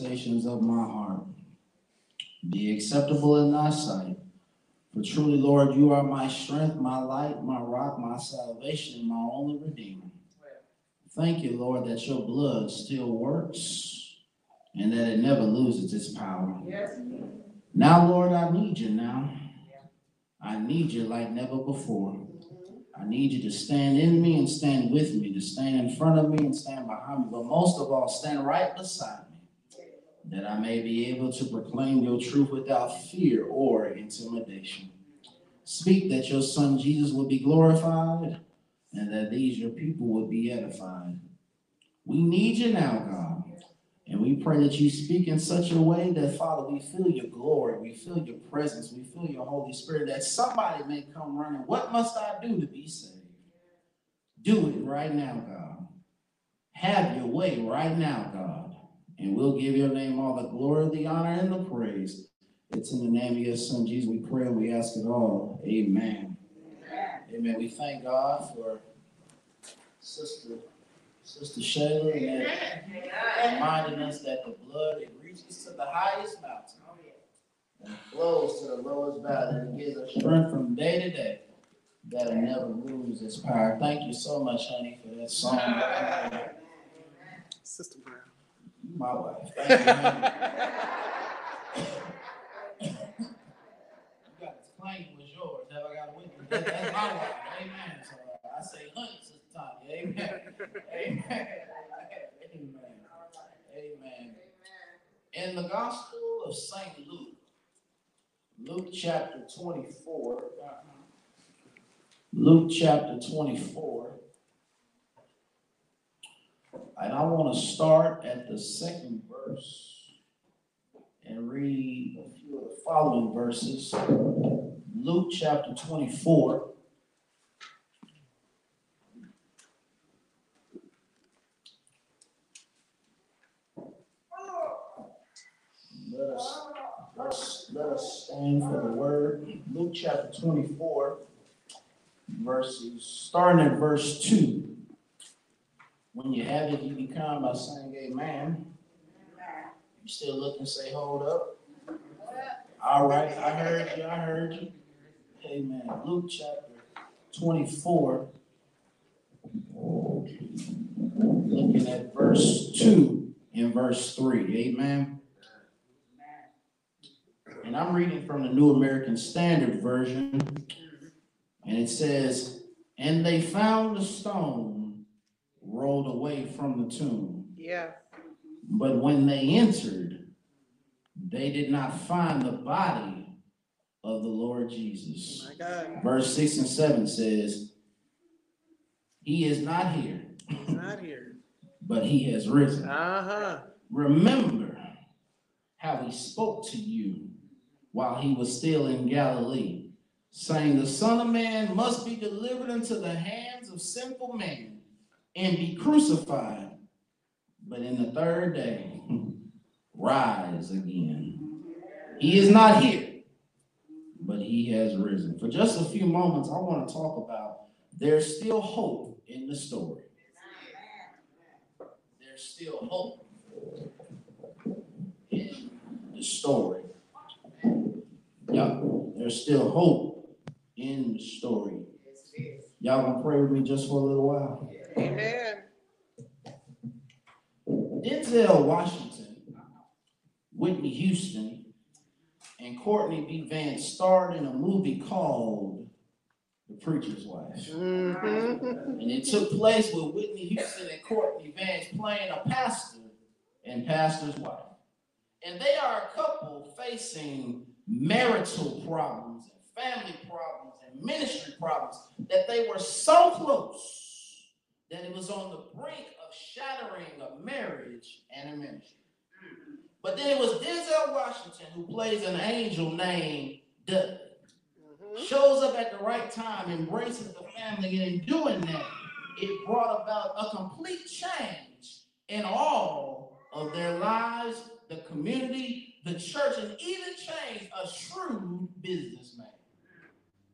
meditations of my heart be acceptable in thy sight. For truly, Lord, you are my strength, my light, my rock, my salvation, and my only redeemer. Thank you, Lord, that your blood still works and that it never loses its power. Yes. Now, Lord, I need you now. I need you like never before. I need you to stand in me and stand with me, to stand in front of me and stand behind me, but most of all, stand right beside me, that I may be able to proclaim your truth without fear or intimidation. Speak that your son Jesus will be glorified and that these your people will be edified. We need you now, God. And we pray that you speak in such a way that, Father, we feel your glory, we feel your presence, we feel your Holy Spirit, that somebody may come running. What must I do to be saved? Do it right now, God. Have your way right now, God. And we'll give your name all the glory, the honor, and the praise. It's in the name of your son, Jesus, we pray and we ask it all. Amen. Amen. We thank God for Sister, Sister Shayla and reminding us that the blood it reaches to the highest mountain and flows to the lowest valley and gives us strength from day to day that it never loses its power. Thank you so much, honey, for that song. Sister Brown. My wife. Thank you. You got this claim was yours. Never got a witness. That- That's my wife. Amen. So uh, I say honey, Sister Tanya. Amen. Amen. Amen. Amen. In the Gospel of St. Luke, Luke chapter 24, Luke chapter 24, and I want to start at the second verse and read a few of the following verses. Luke chapter 24. Let us, let's, let us stand for the word. Luke chapter 24, verses, starting at verse 2. When you have it, you can come by saying amen. You still look and say, hold up. All right, I heard you, I heard you. Amen. Luke chapter 24. Looking at verse 2 and verse 3. Amen. And I'm reading from the New American Standard Version. And it says, And they found the stone rolled away from the tomb. Yeah. But when they entered, they did not find the body of the Lord Jesus. My God. Verse 6 and 7 says, He is not here, not here. but He has risen. Uh huh. Remember how He spoke to you while He was still in Galilee, saying, The Son of Man must be delivered into the hands of sinful men and be crucified, but in the third day rise again. He is not here, but he has risen. For just a few moments, I want to talk about there's still hope in the story. There's still hope in the story. Yeah, there's still hope in the story. Y'all gonna pray with me just for a little while? Amen. Denzel Washington, Whitney Houston, and Courtney B. Vance starred in a movie called The Preacher's Wife. Mm-hmm. And it took place with Whitney Houston and Courtney Vance playing a pastor and pastor's wife. And they are a couple facing marital problems and family problems and ministry problems that they were so close that it was on the brink of shattering a marriage and a ministry. But then it was Denzel Washington who plays an angel named Dudley Mm-hmm. shows up at the right time, embraces the family, and in doing that, it brought about a complete change in all of their lives, the community, the church, and even changed a shrewd businessman.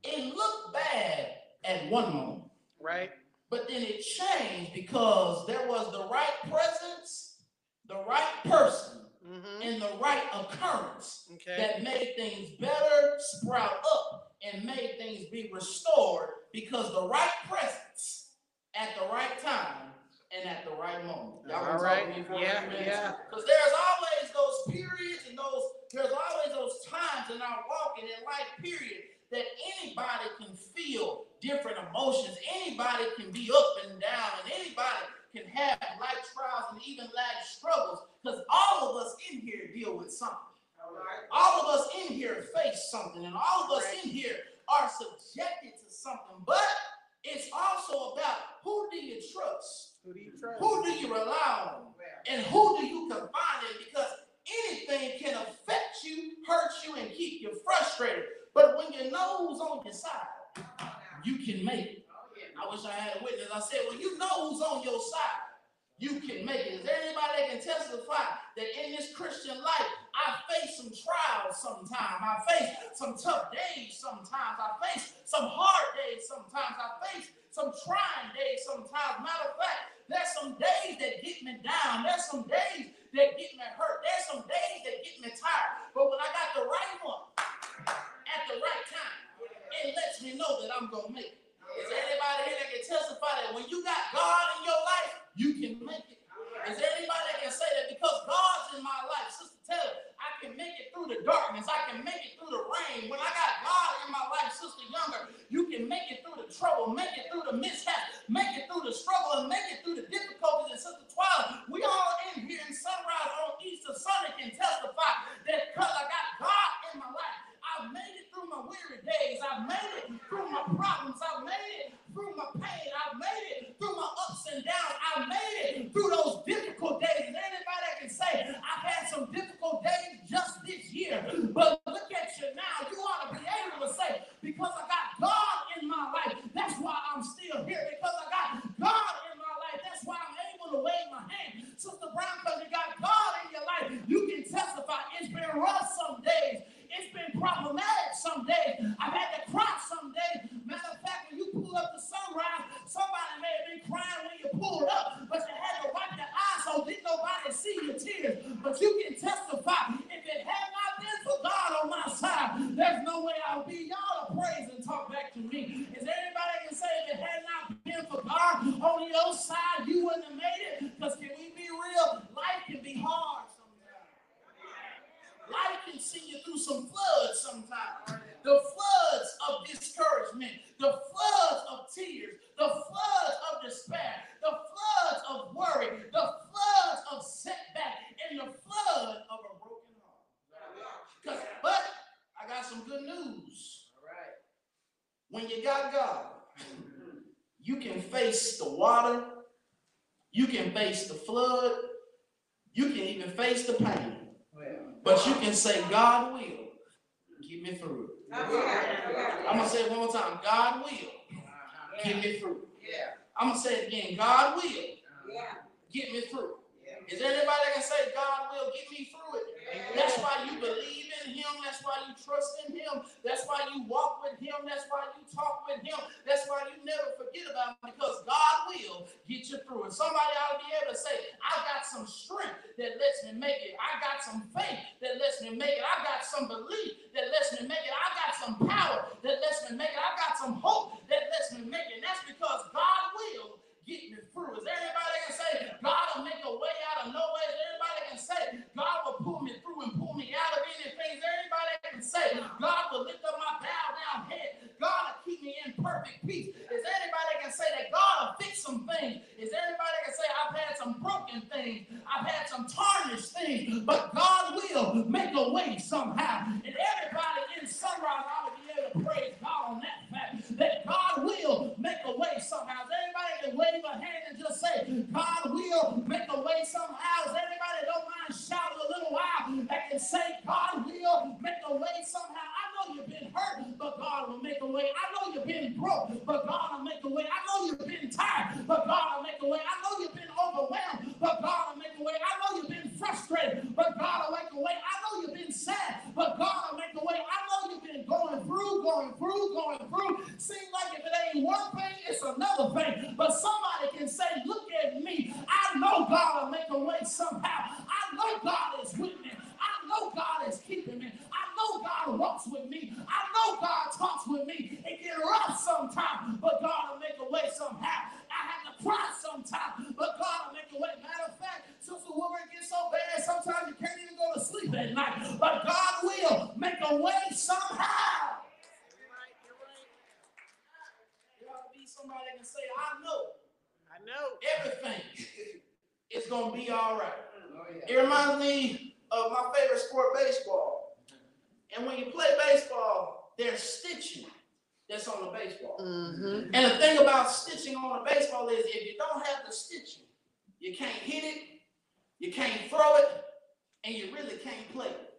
It looked bad at one moment, Right. But then it changed because there was the right presence, the right person, Mm-hmm. and the right occurrence Okay. that made things better sprout up and made things be restored because the right presence at the right time and at the right moment. Y'all All right. Yeah, yeah. Because there's always those periods and those, there's always those times in our walking in life period that anybody can feel different emotions. Anybody can be up and down, and anybody can have life trials and even life struggles. Because all of us in here deal with something. All of us in here face something, and all of us in here are subjected to something. But it's also about who do you trust? Who do you trust? Who do you rely on? And who do you confide in? Because anything can affect you, hurt you, and keep you frustrated. But when your nose on your side, you can make it. I wish I had a witness. I said, when you know who's on your side, you can make it. Is there anybody that can testify that in this Christian life, I face some trials sometimes. I face some tough days sometimes. I face some hard days sometimes. I face some trying days sometimes. Matter of fact, there's some days that get me down. There's some days that get me hurt. There's some days that get me tired. But when I got the right one at the right time, it lets me know that I'm going to make it. Is there anybody here that can testify that when you got God in your life, you can make it? Is there anybody that can say that because God's in my life, Sister Taylor, I can make it through the darkness, I can make it through the rain. When I got God in my life, Sister Younger, you can make it through the trouble, make it through the mishap, make it through the struggle, and make it through the difficulties. And Sister Twilight, we all in here in Sunrise on Easter Sunday can testify that because I got God in my life, I've made it through my weary days. I've made it through my problems. I've made it through my pain. I've made it through my ups and downs. I've made it through those difficult days. And anybody that can say, I've had some difficult days just this year. But look at you now. You ought to be able to say, because I got God in my life, that's why I'm still here. Because I got God in my life, that's why I'm able to wave my hand. Sister Brown, because you got God in your life, you can testify. It's been rough some days. It's been problematic some days. I've had to cry some days. Matter of fact, when you pull up the sunrise, somebody may have been crying when you pulled up, but you had to wipe your eyes so didn't nobody see your tears. But you can testify. If it had not been for God on my side, there's no way I would be. Y'all to praise and talk back to me. Is there anybody that can say if it had not been for God on your side, you wouldn't have made it? Because can we be real? Life can be hard sometimes. Life can send you through some floods sometimes. The floods of discouragement, the floods of tears, the floods of despair, the floods of worry, the floods of setback, and the flood of a broken heart. 'Cause- But I got some good news. When you got God, you can face the water, you can face the flood, you can even face the pain. But you can say, God will get me through. it." I'm gonna say it one more time. God will get me through. it." I'm gonna say it again. God will get me through. it." Is there anybody that can say God will get me through it? That's why you believe in Him. That's why you trust in Him. That's why you walk with Him. That's why you talk with Him. That's why you never forget about Him because God will get you through it. Somebody ought to be able to say, I got some strength that lets me make it. I got some faith that lets me make it. I got some belief that lets me make it. I got some power that lets me make it. I got some hope that lets me make it. And that's because God will get me through. Is that can say, God will make a way out of no way? Is say, God will pull me through and pull me out of anything? Anybody that can say, God will lift up my bow down head? God will keep me in perfect peace. Is anybody that can say that God will fix some things? Is anybody that can say, I've had some broken things, I've had some tarnished things, but God will make a way somehow. And everybody in sunrise, I would be able to praise God on that fact that God will make a way somehow. Is anybody can wave a hand and just say, God will make a way somehow? Is anybody don't mind shouting a little while that can say, God will make a way somehow? I know you've been hurt, but God will make a way. I know you've been broke, but God will make a way. I know you've been tired, but God will make a way. I know you've been overwhelmed, but God will make a way. I know you've been frustrated, but God will make a way. I know you've been sad, but God will make a way. I know you've been going through, going through, going through. Seems like if it ain't one thing, it's another thing. But know God will make a way somehow. I know God is with me. I know God is keeping me. I know God walks with me. I know God talks with me. It get rough sometimes, but God will make a way somehow. I have to cry sometimes, but God will make a way. Matter of fact, Sister Woodward gets so bad sometimes you can't even go to sleep at night. But God will make a way somehow. You're right, you're right. You ought to be somebody that can say, I know I know. Everything is gonna be all right. It reminds me of my favorite sport, baseball. And when you play baseball, there's stitching that's on the baseball. Mm-hmm. And the thing about stitching on a baseball is if you don't have the stitching, you can't hit it, you can't throw it, and you really can't play it.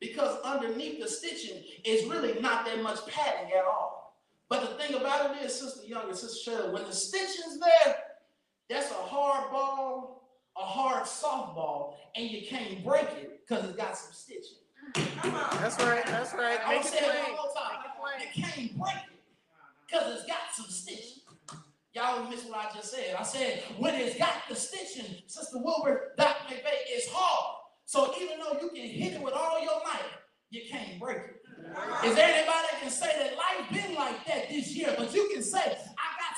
Because underneath the stitching is really not that much padding at all. But the thing about it is, Sister Young and Sister Shirley, when the stitching's there, that's a hard ball, a hard softball, and you can't break it because it's got some stitching. That's right, that's right. I'm Make gonna say it plain. one more time. Make. You can't break it because it's got some stitching. Y'all miss what I just said. I said when it's got the stitching, Sister Wilbur, Dr. McVeigh, it's hard. So even though you can hit it with all your might, you can't break it. Is there anybody that can say that life been like that this year? But you can say, I got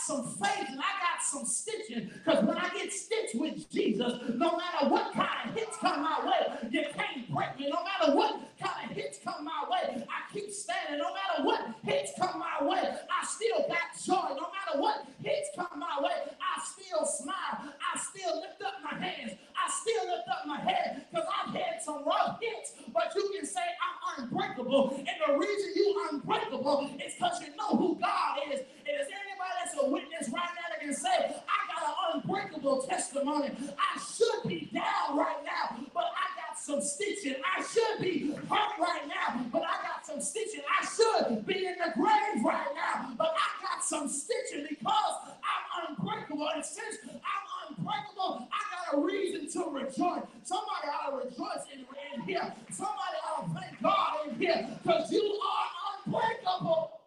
some faith and I got some stitching. Because when I get stitched with Jesus, no matter what kind of hits come my way, you can't break me. No matter what kind of hits come my way, I keep standing. No matter what hits come my way, I still got joy. No matter what hits come my way, I still smile. I still lift up my hands. I still lift up my head because I've had some rough hits, but you can say I'm unbreakable. And the reason you unbreakable is because you know who God is. And is anybody that's a witness right now that can say, I got an unbreakable testimony? I should be down right now, but I got some stitching. I should be hurt right now, but I got some stitching. I should be in the grave right now, but I got some stitching because I'm unbreakable. And since I'm unbreakable, I got a reason to rejoice. Somebody ought to rejoice in, in here. Somebody ought to thank God in here because you are unbreakable.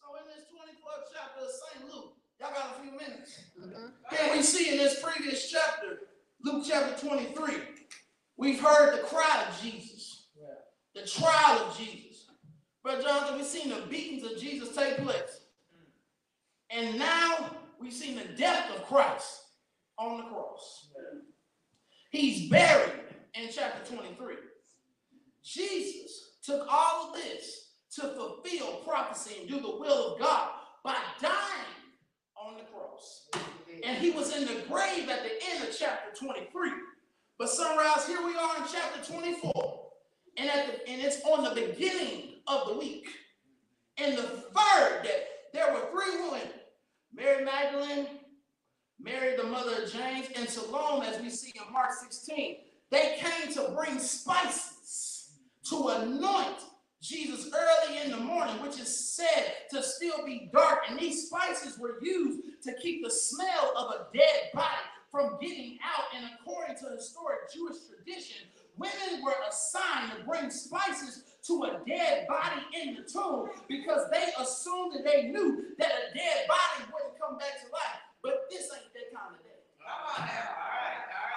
So in this 24th chapter of St. Luke, y'all got a few minutes. Here we see in this previous chapter, Luke chapter 23, we've heard the cry of Jesus, the trial of Jesus. Brother Jonathan, we've seen the beatings of Jesus take place. Mm. And now we've seen the death of Christ on the cross. He's buried in chapter 23. Jesus took all of this to fulfill prophecy and do the will of God by dying on the cross. And he was in the grave at the end of chapter 23. But sunrise, here we are in chapter 24. And at the, and it's on the beginning of the week. And the third day, there were three women Mary Magdalene, Mary, the mother of James, and Salome, as we see in Mark 16. They came to bring spices to anoint Jesus early in the morning, which is said to still be dark. And these spices were used to keep the smell of a dead body from getting out. And according to historic Jewish tradition, women were assigned to bring spices to a dead body in the tomb because they assumed that they knew that a dead body wouldn't come back to life. But this ain't that kind of day.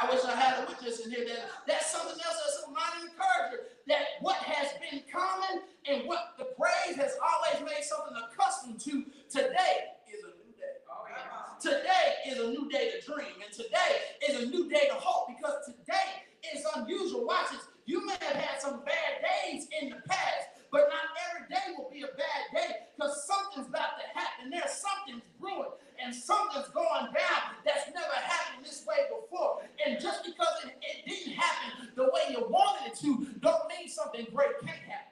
I wish I had a witness in here that that's something else that's a mighty encourager. That what has been common and what the praise has always made something accustomed to, today is a new day. Oh, today is a new day to dream, and today is a new day to hope because today is unusual. Watch this. You may have had some bad days in the past, but not every day will be a bad day because something's about to happen. There's something's brewing and something's going down that's never happened this way before. And just because it, it didn't happen the way you wanted it to, don't mean something great can't happen.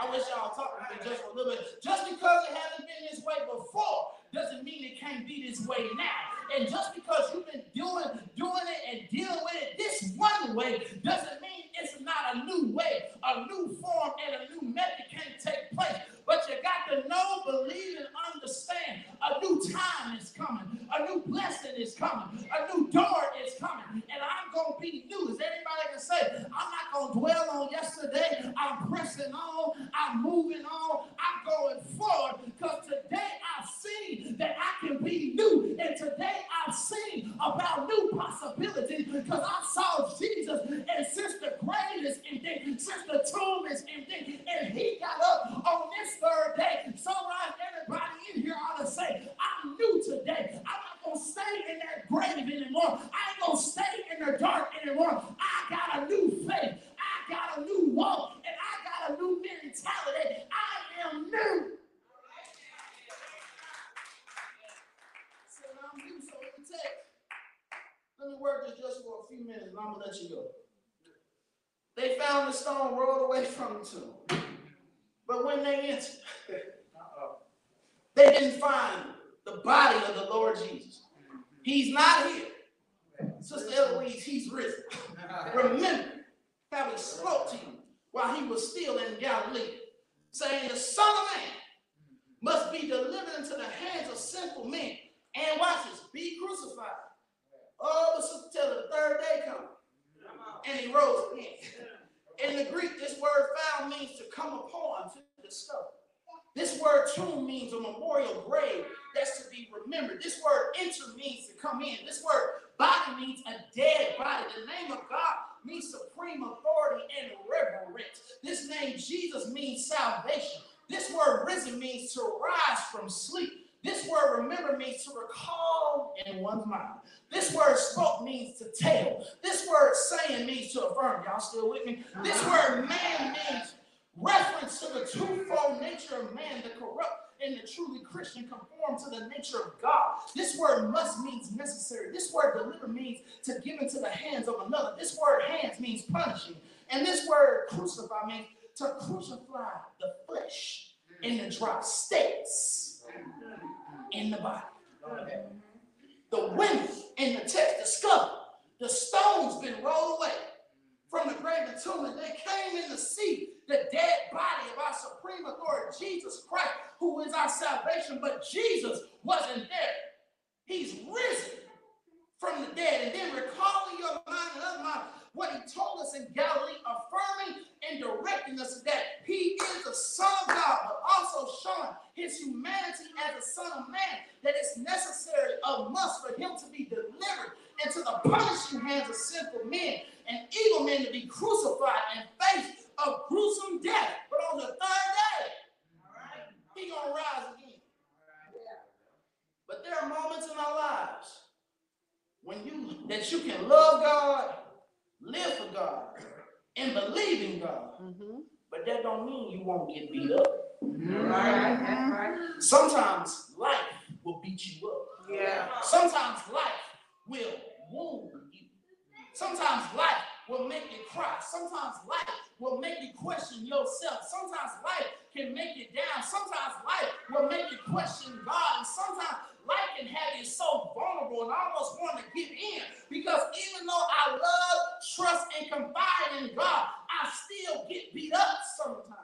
I wish y'all talked with me just for a little bit. Just because it hasn't been this way before doesn't mean it can't be this way now. And just because you've been doing doing it and dealing with it this one way doesn't mean it's not a new way, a new form, and a new method can take place. But you got to know, believe, and understand a new time is coming, a new blessing is coming, a new door is coming, and I'm gonna be new. Is anybody can say, I'm not gonna dwell on yesterday, I'm pressing on, I'm moving on, I'm going forward, because today I've seen that I can be new, and today day I've seen about new possibilities because I saw Jesus and since the grave is empty, since the tomb is empty, and he got up on this third day. Sunrise, everybody in here ought to say, I'm new today. I'm not gonna stay in that grave anymore. I ain't gonna stay in the dark anymore. I got a new faith. I got a new walk, and I got a new mentality. I am new. So I'm new, so let me take. Let me work this just for a few minutes, go. They found the stone rolled away from the tomb. But when they entered, they didn't find the body of the Lord Jesus. He's not here. Sister Eloise, he's risen. Remember how he spoke to you while he was still in Galilee, saying, The Son of Man must be delivered into the hands of sinful men. And watch this, be crucified. Oh, but Sister Taylor, the third day come. And he rose again. In the Greek, this word found means to come upon, to discover. This word tomb means a memorial grave that's to be remembered. This word enter means to come in. This word body means a dead body. The name of God means supreme authority and reverence. This name Jesus means salvation. This word risen means to rise from sleep. This word remember means to recall in one's mind. This word spoke means to tell. This word saying means to affirm. Y'all still with me? This word man means reference to the twofold nature of man, the corrupt and the truly Christian conform to the nature of God. This word must means necessary. This word deliver means to give into the hands of another. This word hands means punishing. And this word crucify means to crucify the flesh in the dry states in the body. The women in the text discovered the stone's been rolled away from the grave and tomb, and they came in to see the dead body of our supreme authority, Jesus Christ, who is our salvation. But Jesus wasn't there. He's risen from the dead. And then recalling your mind and other mind what he told us in Galilee, affirming and directing us that he is the Son of God, but also showing his humanity as a Son of Man, that it's necessary, a must for him to be delivered into the punishing hands of sinful men and evil men to be crucified and face a gruesome death. But on the third day, he gonna rise again. But there are moments in our lives when you that you can love God, live for God, and believe in God. Mm-hmm. But that don't mean you won't get beat up. Sometimes life will beat you up. Yeah. Sometimes life will wound you. Sometimes life will make you cry. Sometimes life will make you question yourself. Sometimes life can make you down. Sometimes life will make you question God. And sometimes life can have you so vulnerable and almost want to give in. Because even though I love, trust, and confide in God, I still get beat up sometimes.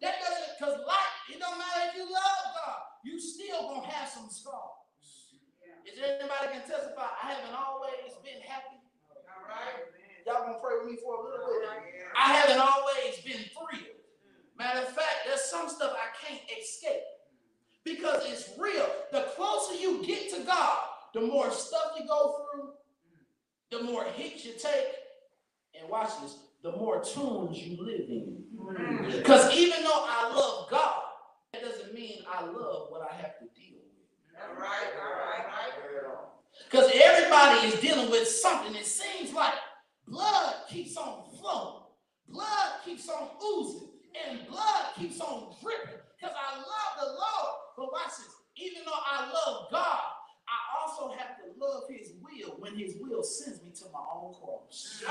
That doesn't, because life, it don't matter if you love God, you still gonna have some scars. Is there anybody can testify? I haven't always been happy. All right. Y'all gonna pray with me for a little bit? I haven't always been thrilled. Matter of fact, there's some stuff I can't escape because it's real. The closer you get to God, the more stuff you go through, the more hits you take, and watch this, the more tunes you live in. Because even though I love God, that doesn't mean I love what I have to deal with. Because everybody is dealing with something. It seems like blood keeps on flowing, blood keeps on oozing, and blood keeps on dripping. Because I love the Lord. But watch this. Even though I love God, I also have to love His when His will sends me to my own cross.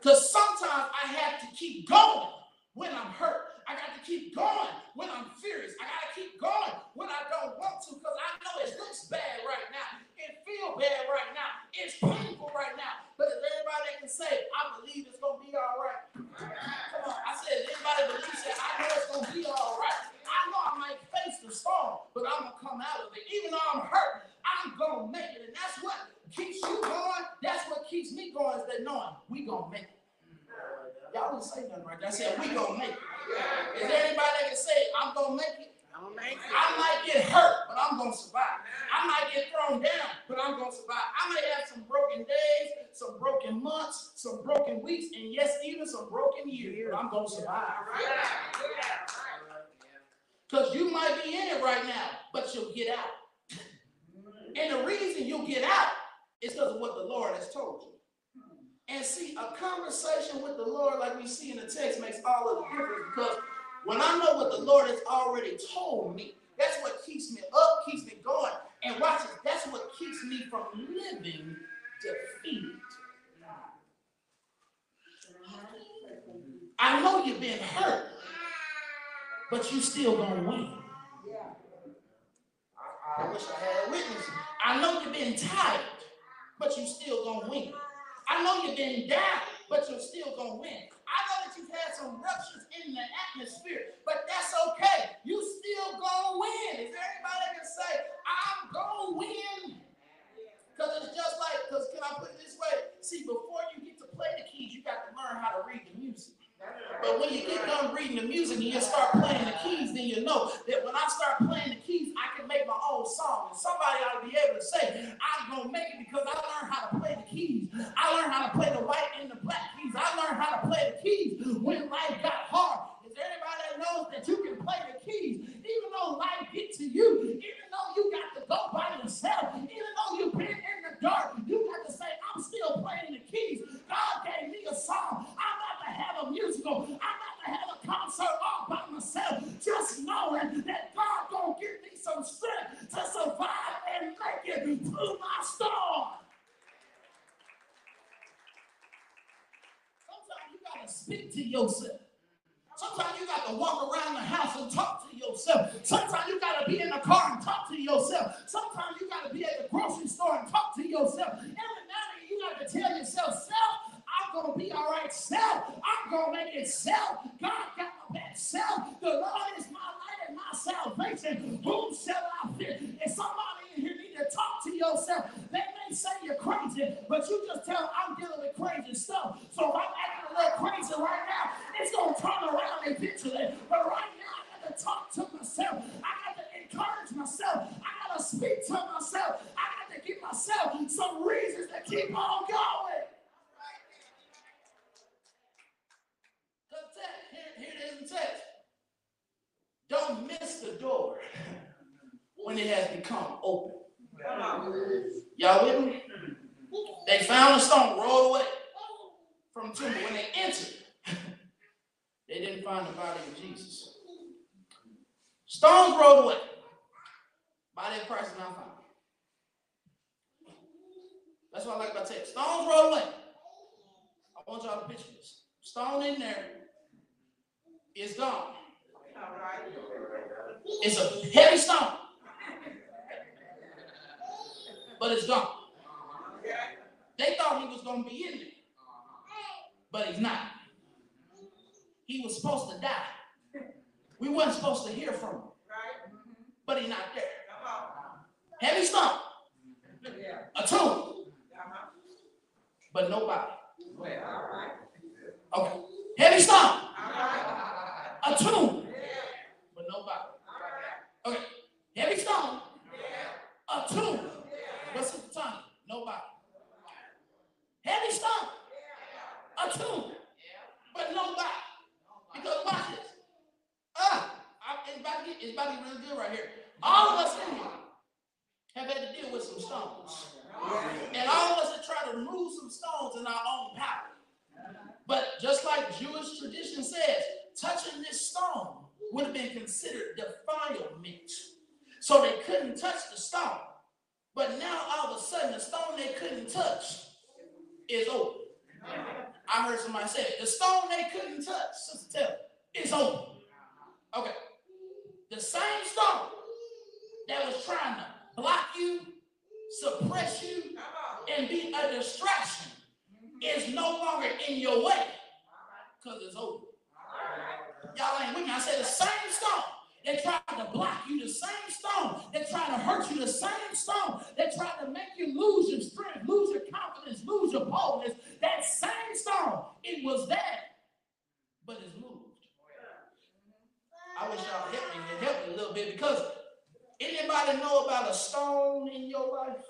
Because sometimes I have to keep going when I'm hurt. I got to keep going when I'm furious. I got to keep going when I don't want to because I know it looks bad right now. It feels bad right now. It's painful right now. But if everybody can say, I believe it's going to be all right. Come on. I said, if anybody believes it, I know it's going to be all right. I know I might face the storm, but I'm going to come out of it. Even though I'm hurt, I'm going to make it. And that's what keeps you going. That's what keeps me going is that knowing we going to make it. Y'all didn't say nothing right there. I said, we going to make it. Is there anybody that can say, I'm going to make it? Don't make it. I might get hurt, but I'm gonna survive. I might get thrown down, but I'm gonna survive. I may have some broken days, some broken months, some broken weeks, and yes, even some broken years, but I'm gonna survive. Because you might be in it right now, but you'll get out. And the reason you'll get out is because of what the Lord has told you. And see, a conversation with the Lord, like we see in the text, makes all of the difference because when I know what the Lord has already told me, that's what keeps me up, keeps me going. And watch it, that's what keeps me from living defeated. I know you've been hurt, but you still gonna win. I, I wish I had a witness. I know you've been tired, but you're still gonna win. I know you've been down, but you're still gonna win. I know that you've had some ruptures in the atmosphere, but that's okay. You still gonna win. Is there anybody that can say, I'm gonna win? Because it's just like, because can I put it this way? See, before you get to play the keys, you got to learn how to read the music. But when you get done reading the music and you start playing the keys, then you know that when I start playing the keys, I can make my own song. And somebody ought to be able to say, I'm going to make it because I learned how to play the keys. I learned how to play the white and the black keys. I learned how to play the keys when life got hard. Is there anybody that knows that you can play the keys even though life gets to you, even though you got to go by yourself, even though you've been in the dark, you got to say, I'm still playing the keys. God gave me a song. I'm about to have a musical. I'm about to have a concert all by myself, just knowing that God gonna give me some strength to survive and make it through my storm. Sometimes you gotta speak to yourself. Sometimes you got to walk around the house and talk to yourself. Sometimes you got to be in the car and talk to yourself. Sometimes you got to be at the grocery store and talk to yourself. Every now and then you got to tell yourself, self, I'm going to be all right, self. I'm going to make it self. God got my back, self. The Lord is my light and my salvation. Whom shall I fear? And somebody in here need to talk to yourself. They may say you're crazy, but you just tell them I'm dealing with crazy stuff. So if I'm acting a little crazy right now, it's going to turn around eventually. But right now, I got to talk to myself. I got to encourage myself. I got to speak to myself. I got to give myself some reasons to keep on going. The text, here, here it is in text. Don't miss the door when it has become open. Y'all with me? They found a stone rolled away from the tomb. When they entered, they didn't find the body of Jesus. Stones rolled away. Body that is not found. That's what I like about text. Stones rolled away. I want y'all to picture this. Stone in there is gone. All right. It's a heavy stone. But it's gone. They thought he was going to be in there. But he's not. He was supposed to die. We weren't supposed to hear from him. Right? But he's not there. Heavy stone. A tomb. But nobody. Okay. Heavy stone. A tomb. But nobody. Okay. Heavy stone. A. What's at the time? Nobody. Heavy stone. A tomb. But nobody. Because watch this. Ah, it's about to get, it's about to get really good right here. All of us in here have had to deal with some stones. And all of us have tried to remove some stones in our own power. But just like Jewish tradition says, touching this stone would have been considered defilement. So they couldn't touch the stone. But now all of a sudden, the stone they couldn't touch is open. I heard somebody say it. The stone they couldn't touch, Sister Tell, is open. Okay. The same stone that was trying to block you, suppress you, and be a distraction is no longer in your way because it's over. Y'all ain't with me. I said the same stone that tried to block you, the same stone that tried to hurt you, the same stone that tried to make you lose your strength, lose your confidence, lose your boldness. That same stone, it was there, but it's moved. I wish y'all help me, help me a little bit because anybody know about a stone in your life?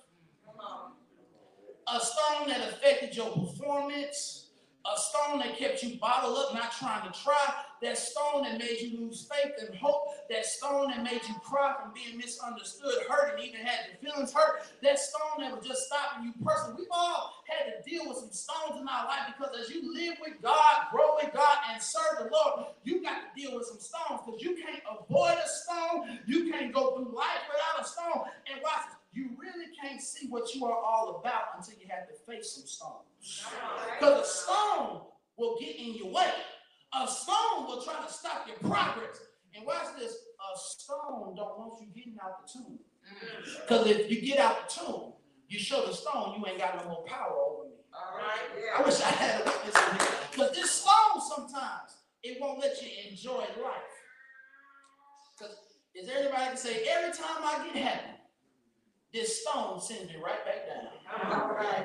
A stone that affected your performance, a stone that kept you bottled up, not trying to try, that stone that made you lose faith and hope, that stone that made you cry from being misunderstood, hurt, and even had your feelings hurt, that stone that was just stopping you personally. We've all had to deal with some stones in our life because as you live with God, grow with God, and serve the Lord, you got to deal with some stones because you can't avoid a stone. You can't go through life without a stone. And watch you really can't see what you are all about until you have to face some stones. Because a stone will get in your way. A stone will try to stop your progress. And watch this, a stone don't want you getting out the tomb. Mm. Because if you get out the tomb, you show the stone you ain't got no more power over me. All right. I wish I had a witness in here. Because this stone sometimes, it won't let you enjoy life. Because is there anybody can say, every time I get happy, this stone sends me right back down.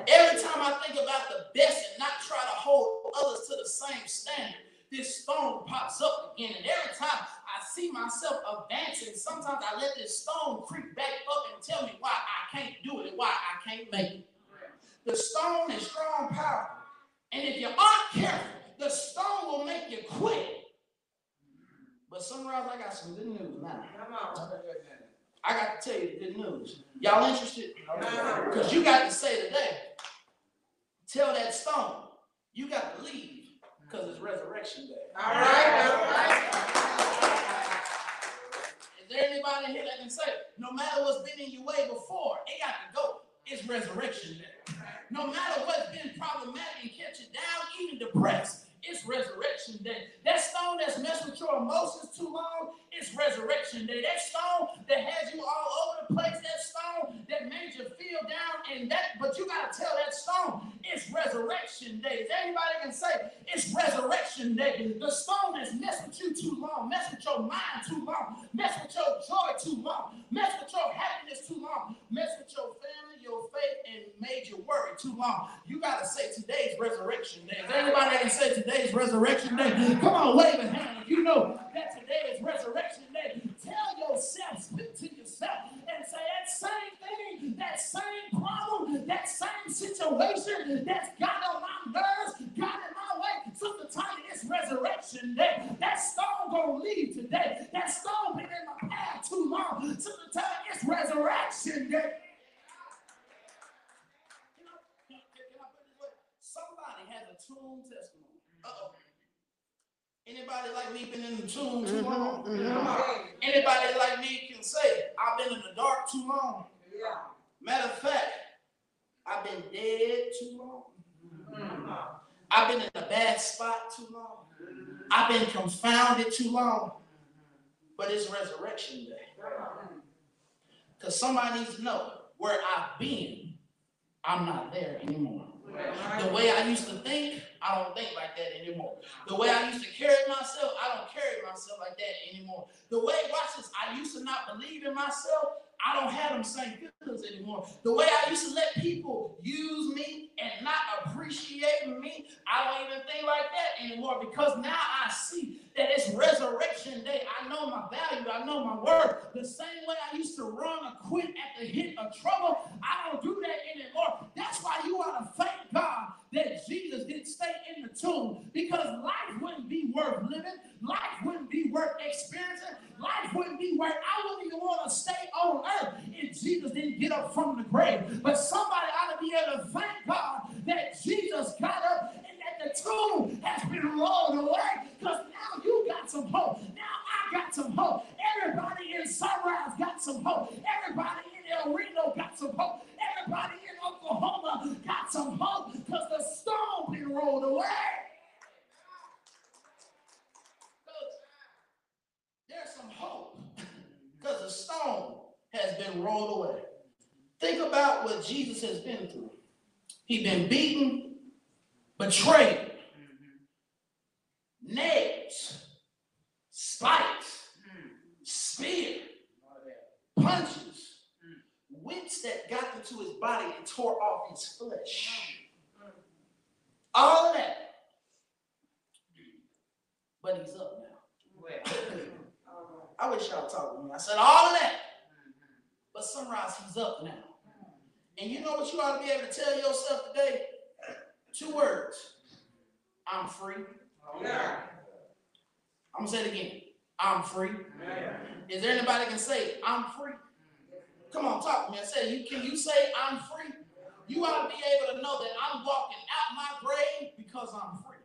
Every time I think about the best and not try to hold others to the same standard, this stone pops up again. And every time I see myself advancing, sometimes I let this stone creep back up and tell me why I can't do it and why I can't make it. The stone is strong power. And if you aren't careful, the stone will make you quit. But sunrise, I got some good news now. I got to tell you the good news. Y'all interested? Because you got to say today, tell that stone, you got to leave because it's resurrection day. All right. Is there anybody here that can say, no matter what's been in your way before, it got to go. It's resurrection day. No matter what's been problematic and kept you down, even depressed, it's resurrection day. That stone that's messed with your emotions too long, it's resurrection day. That stone that has you all over the place, that stone that made you feel down, and that, but you gotta tell that stone, it's resurrection day. If anybody can say it's resurrection day, the stone that's messed with you too long, messed with your mind too long, messed with your joy too long, messed with your happiness too long, messed with your family, your faith, and made you worry too long. You gotta say today's resurrection day. That can say today's resurrection day? Come on, wave a hand. You know that today is resurrection day, tell yourself, speak to yourself, and say that same thing, that same problem, that same situation that's got on my nerves, got in my way. Sister Tanya, it's resurrection day. That stone gonna leave today. That stone been in my path too long. Sister Tanya, it's resurrection day. Tomb testimony. Uh-oh. Anybody like me been in the tomb too mm-hmm, long? Mm-hmm. Anybody like me can say, I've been in the dark too long. Matter of fact, I've been dead too long. Mm-hmm. I've been in a bad spot too long. I've been confounded too long. But it's resurrection day. Because somebody needs to know where I've been, I'm not there anymore. The way I used to think, I don't think like that anymore. The way I used to carry myself, I don't carry myself like that anymore. The way, watch this, I used to not believe in myself, I don't have them same feelings anymore. The way I used to let people use me and not appreciate me, I don't even think like that anymore because now I see that it's resurrection day. I know my value, I know my worth. The same way I used to run or quit at the hit of trouble, I don't do that anymore. That's why you ought to thank God that Jesus didn't stay in the tomb because life wouldn't be worth living, life wouldn't be worth experiencing, life wouldn't be worth. I wouldn't want to stay on earth if Jesus didn't get up from the grave. But somebody ought to be able to thank God that Jesus got up and that the tomb has been rolled away because now you got some hope. Now I got some hope. Everybody in Sunrise got some hope. Everybody in El Reno got some hope. Everybody in Oklahoma got some hope because the stone been rolled away. There's some hope because the stone has been rolled away. Think about what Jesus has been through. He's been beaten, betrayed, nails, spikes, spear, punches, whips that got into his body and tore off his flesh. All of that. But he's up now. Well. I wish y'all talk with me. I said all of that. But sunrise, he's up now. And you know what you ought to be able to tell yourself today? Two words. I'm free. Yeah. I'm gonna say it again. I'm free. Yeah. Is there anybody can say I'm free? Come on, talk to me. I said, you can you say I'm free? You ought to be able to know that I'm walking out my grave because I'm free.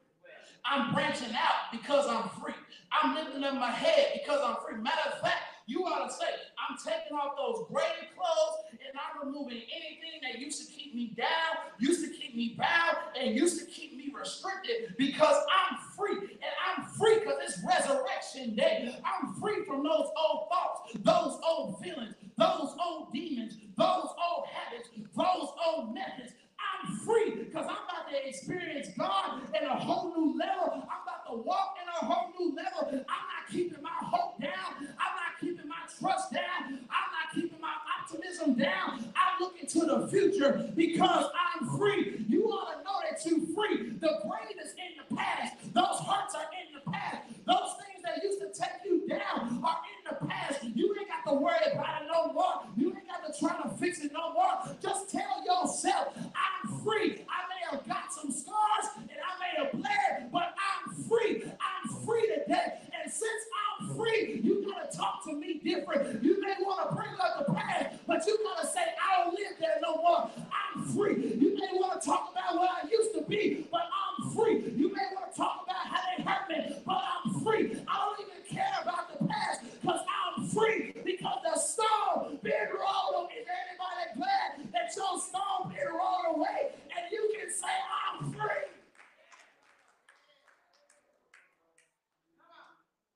I'm branching out because I'm free. I'm lifting up my head because I'm free. Matter of fact, you ought to say, I'm taking off those graded clothes and I'm removing anything that used to keep me down, used to keep me bound, and used to keep me restricted because I'm free. And I'm free because it's resurrection day. I'm free from those old thoughts, those old feelings, those old demons, those old habits, those old methods. I'm free because I'm about to experience God in a whole new level. I'm about to walk in a whole new level. I'm not keeping my hope down. I'm not keeping my trust down. I'm not keeping my optimism down. I'm looking to the future because I'm free. You ought to know that you're free. The grave is in the past. Those hurts are in the past. Those things that used to take you down are in the past. You ain't got to worry about it no more. You ain't got to try to fix it no more. Just tell yourself, I'm free. I may have got some scars and I may have bled, but I'm free. I'm free today. And since I'm free, you gotta talk to me different. You may want to bring up the past, but you gotta say, I don't live there no more. I'm free. You may want to talk about what I used to be, but I'm free. You may want to talk about how they hurt me, but I'm free. I don't even care about the past because I'm free because the stone been rolled away. Is anybody glad that your stone been rolled away and you can say, I'm free?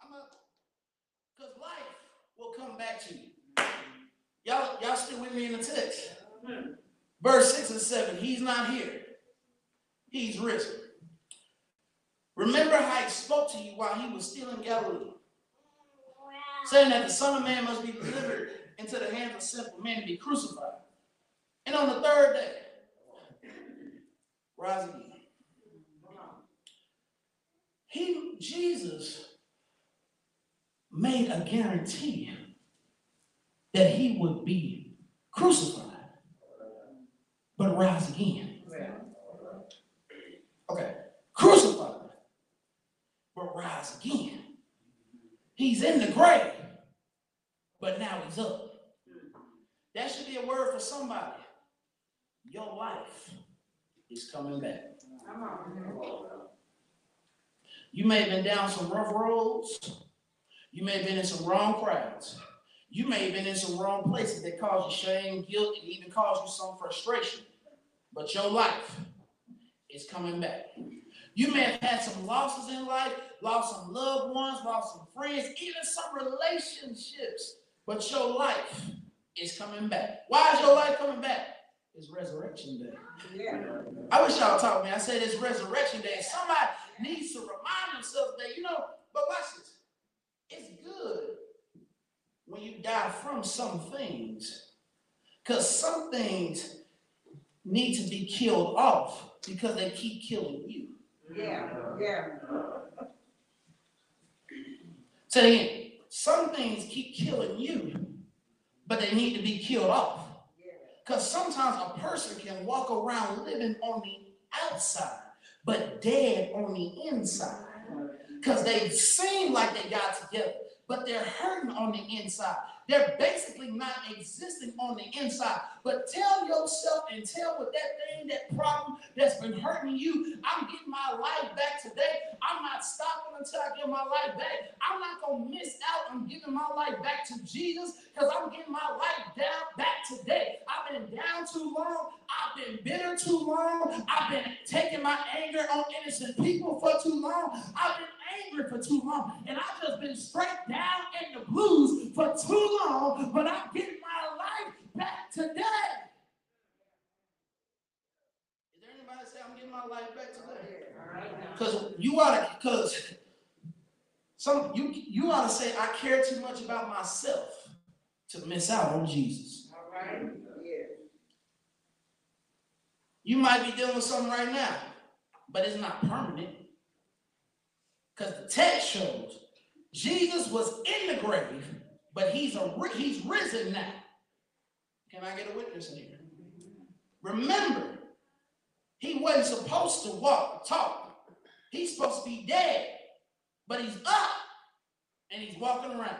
I'm a, because life will come back to you. Y'all, y'all still with me in the text? Verse 6 and 7, he's not here. He's risen. Remember how he spoke to you while he was still in Galilee, saying that the Son of Man must be delivered into the hands of simple men to be crucified. And on the third day, rise again. He, Jesus, made a guarantee that he would be crucified, but rise again. Okay, crucified, but rise again. He's in the grave, but now he's up. That should be a word for somebody. Your life is coming back. You may have been down some rough roads. You may have been in some wrong crowds. You may have been in some wrong places that caused you shame, guilt, and even caused you some frustration. But your life is coming back. You may have had some losses in life, lost some loved ones, lost some friends, even some relationships. But your life is coming back. Why is your life coming back? It's resurrection day. Yeah. I wish y'all taught me. I said it's resurrection day. Somebody needs to remind themselves that, you know, but watch this. It's you die from some things. Because some things need to be killed off because they keep killing you. Yeah, yeah. Say it again. Some things keep killing you, but they need to be killed off. Because sometimes a person can walk around living on the outside, but dead on the inside. Because they seem like they got together, but they're hurting on the inside. They're basically not existing on the inside. But tell yourself and tell with that thing, that problem that's been hurting you, I'm getting my life back today. I'm not stopping until I get my life back. I'm not going to miss out on giving my life back to Jesus because I'm getting my life down back today. I've been down too long. I've been bitter too long. I've been taking my anger on innocent people for too long. I've been angry for too long. And I've just been straight down in the blues for too long. But I'm getting my life back today. Is there anybody say I'm getting my life back today? Because you ought to, because some you you ought to say, I care too much about myself to miss out on Jesus. All right. Yeah. You might be dealing with something right now, but it's not permanent. Because the text shows Jesus was in the grave, but he's a he's risen now. Can I get a witness in here? Remember, he wasn't supposed to walk, talk. He's supposed to be dead, but he's up and he's walking around.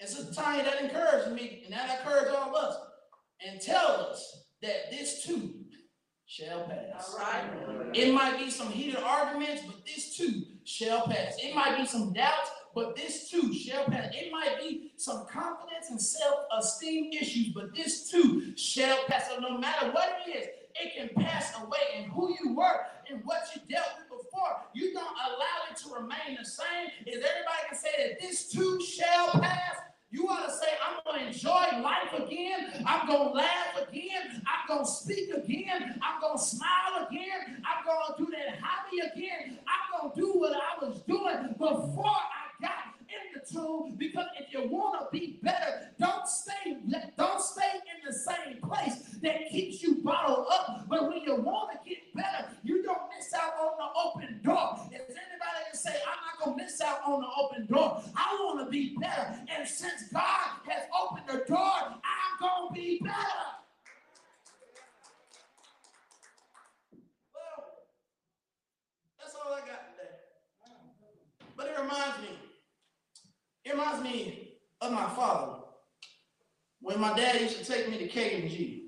And Sister Tanya, that encouraged me, and that encouraged all of us, and tell us that this too shall pass. All right. It might be some heated arguments, but this too shall pass. It might be some doubts, but this too shall pass. It might be some confidence and self-esteem issues, but this too shall pass. So no matter what it is, it can pass away. And who you were and what you dealt with before, you don't allow it to remain the same. Is everybody can say that this too shall pass? You ought to say, I'm going to enjoy life again. I'm going to laugh again. I'm going to speak again. I'm going to smile again. I'm going to do that hobby again. I'm going to do what I was doing before I tomb. Because if you want to be better, don't stay, don't stay in the same place that keeps you bottled up. But when you want to get better, you don't miss out on the open door. Is anybody can say, I'm not to miss out on the open door? I want to be better. And since God has opened the door, I'm to be better. That's all I got today. But it reminds me, me of my father when my dad used to take me to KMG.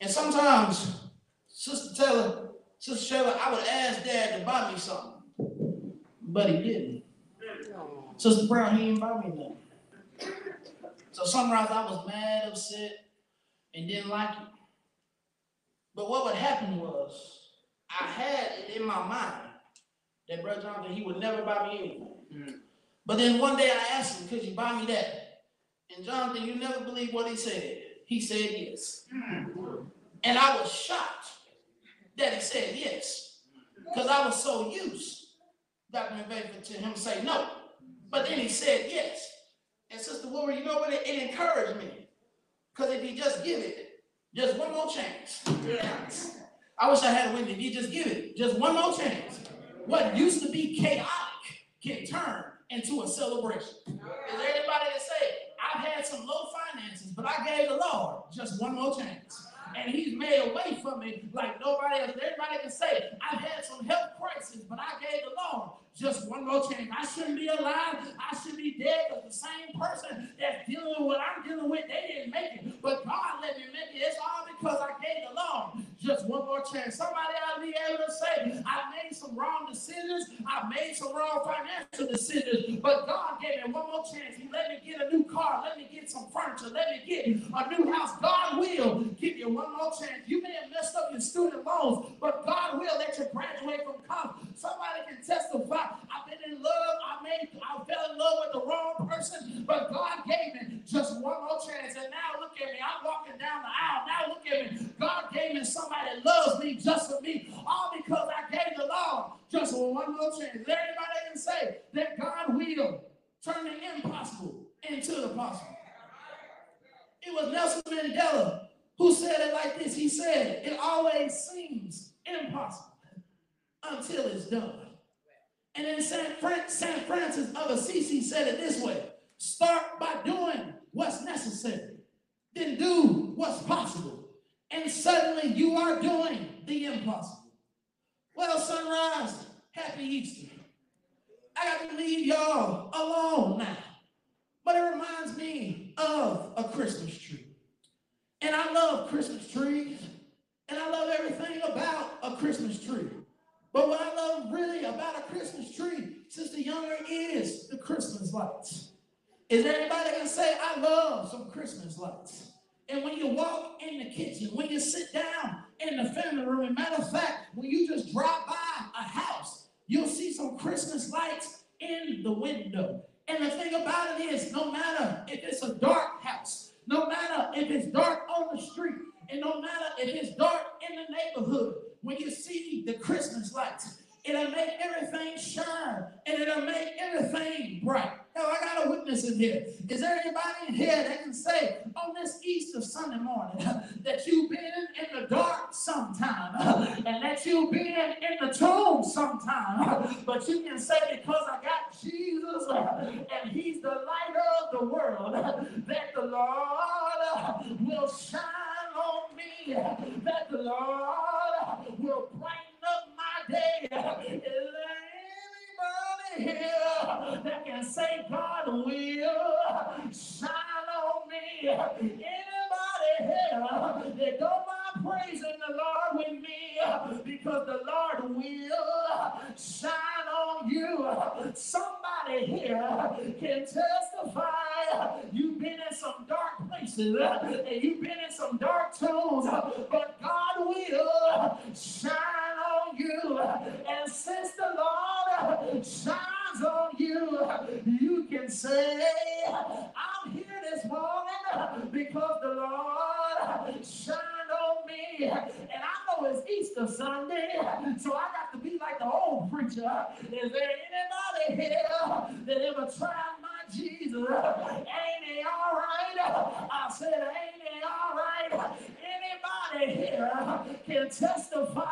and sometimes, Sister Taylor, Sister Shayla, I would ask Dad to buy me something, but he didn't. Sister Brown, he didn't buy me nothing. So sometimes I was mad, upset, and didn't like it. But what would happen was, I had it in my mind that Brother Jonathan, he would never buy me anything. Mm. But then one day I asked him, could you buy me that? And Jonathan, you never believe what he said. He said yes. And I was shocked that he said yes. Because I was so used, Dr. McVeigh, to him say no. But then he said yes. And Sister Wilbur, you know what? It, it encouraged me. Because if he just give it just one more chance. Yes. I wish I had a witness. If you just give it just one more chance, what used to be chaotic can turn into a celebration. Is anybody that say, I've had some low finances, but I gave the Lord just one more chance. And he's made a way for me like nobody else. Everybody can say, I've had some health crisis, but I gave the Lord just one more chance. I shouldn't be alive. I should be dead because the same person that's dealing with what I'm dealing with, they didn't make it. But God let me make it. It's all because I gave the Lord just one more chance. Somebody ought to be able to say, I made some wrong decisions. I made some wrong financial decisions. But God gave me one more chance. He let me get a new car. Let me get some furniture. Let me get a new house. God will give you one more chance. You may have messed up your student loans, but God will let you graduate from college. Somebody can testify. I've been in love. I made. I fell in love with the wrong person, but God gave me just one more chance. And now look at me. I'm walking down the aisle. Now look at me. God gave me somebody that loves me just for me, all because I gave the Lord just one more chance. There anybody can say that God will turn the impossible into the possible? It was Nelson Mandela who said it like this. He said, It always seems impossible until it's done. And then St. Fran-. Francis of Assisi said it this way start by doing what's necessary, then do what's possible. And suddenly you are doing the impossible. Well, sunrise, happy Easter. I got to leave y'all alone now. But it reminds me of a Christmas tree. And I love Christmas trees. And I love everything about a Christmas tree. But what I love really about a Christmas tree, Sister Younger, is the Christmas lights. Is that can say, I love some Christmas lights? And when you walk in the kitchen, when you sit down in the family room, and matter of fact, when you just drive by a house, you'll see some Christmas lights in the window. And the thing about it is, no matter if it's a dark house, no matter if it's dark on the street, and no matter if it's dark in the neighborhood, when you see the Christmas lights, it'll make everything shine and it'll make everything bright. Now, I got a witness in here. Is there anybody in here that can say on this Easter Sunday morning that you've been in the dark sometime and that you've been in the tomb sometime, but you can say because I got Jesus and he's the light of the world, that the Lord uh, will shine me, that the Lord will brighten up my day. Is there anybody here that can say God will shine on me? Anybody here that don't mind praising the Lord with me because the Lord will shine on you. Somebody here can testify you've been in some dark places and you've been in some dark tombs, but God will shine on you. And since the Lord shines on you, you can say, I'm here this morning because the Lord shined on me. And I know it's Easter Sunday, so I got to be like the old preacher. Is there anybody here that ever tried my Jesus? Ain't he all right? I said, ain't he all right? Anybody here can testify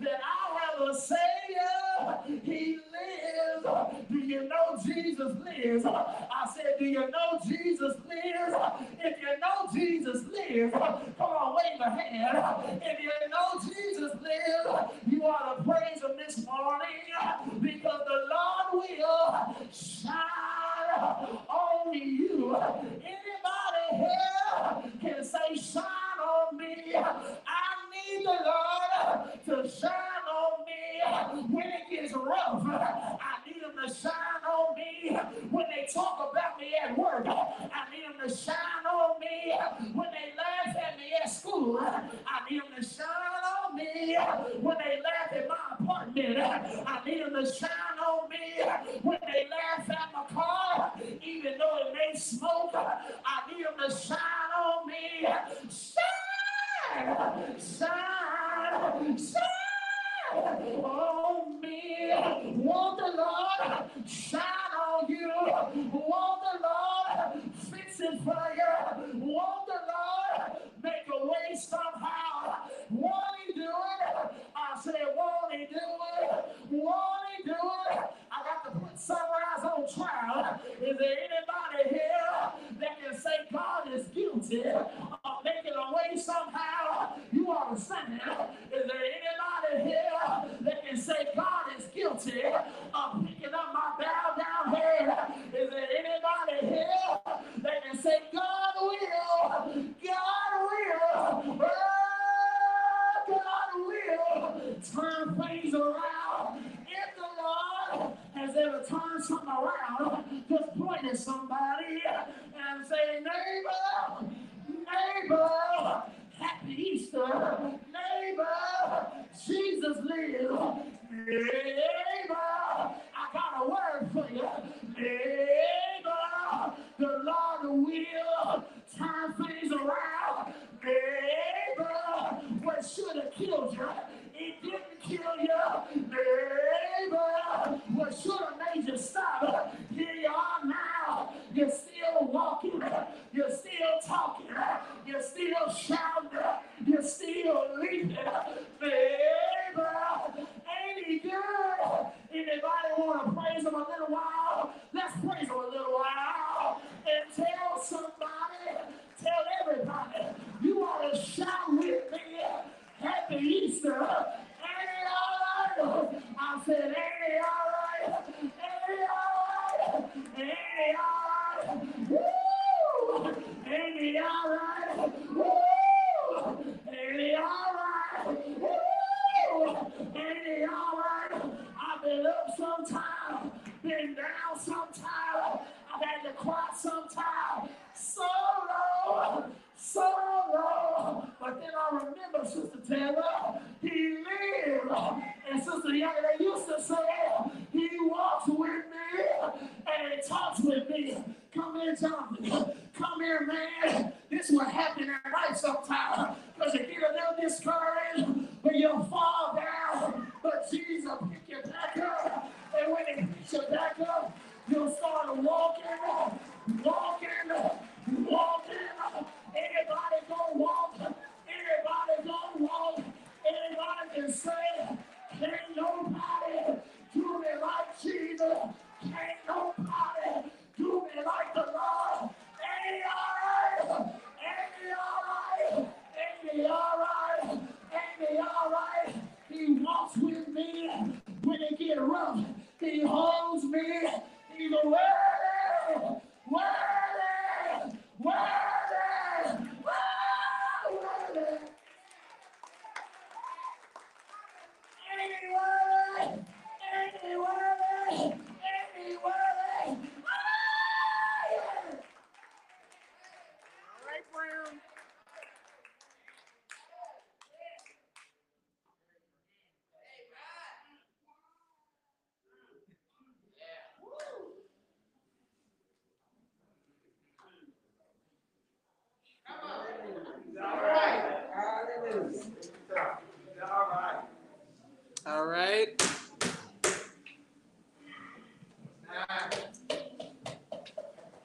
that I have a Savior? He lives. Do you know Jesus lives? I said, do you know Jesus lives? If you Jesus lives, come on, wave a hand. If you know Jesus lives, you ought to praise him this morning because the Lord will shine on you. Anybody here can say, shine on me. I need the Lord to shine when it gets rough. I need them to shine on me when they talk about me at work. I need them to shine on me when they laugh at me at school. I need them to shine on me when they laugh at my apartment. I need them to shine on me when they laugh at my car, even though it may smoke. I need them to shine on me. Shine, shine, shine Oh, on me. Want the Lord shine on you. Want the Lord fix it for you. Want the Lord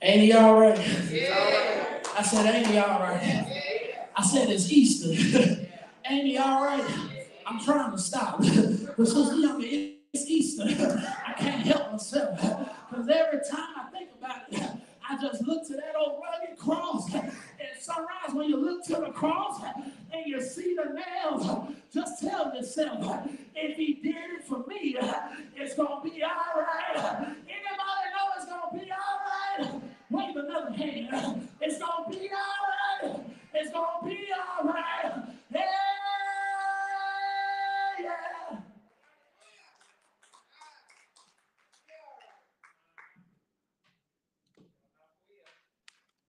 Ain't he all right? I said, ain't he all right? I said, it's Easter. ain't he all right? I'm trying to stop. but Young,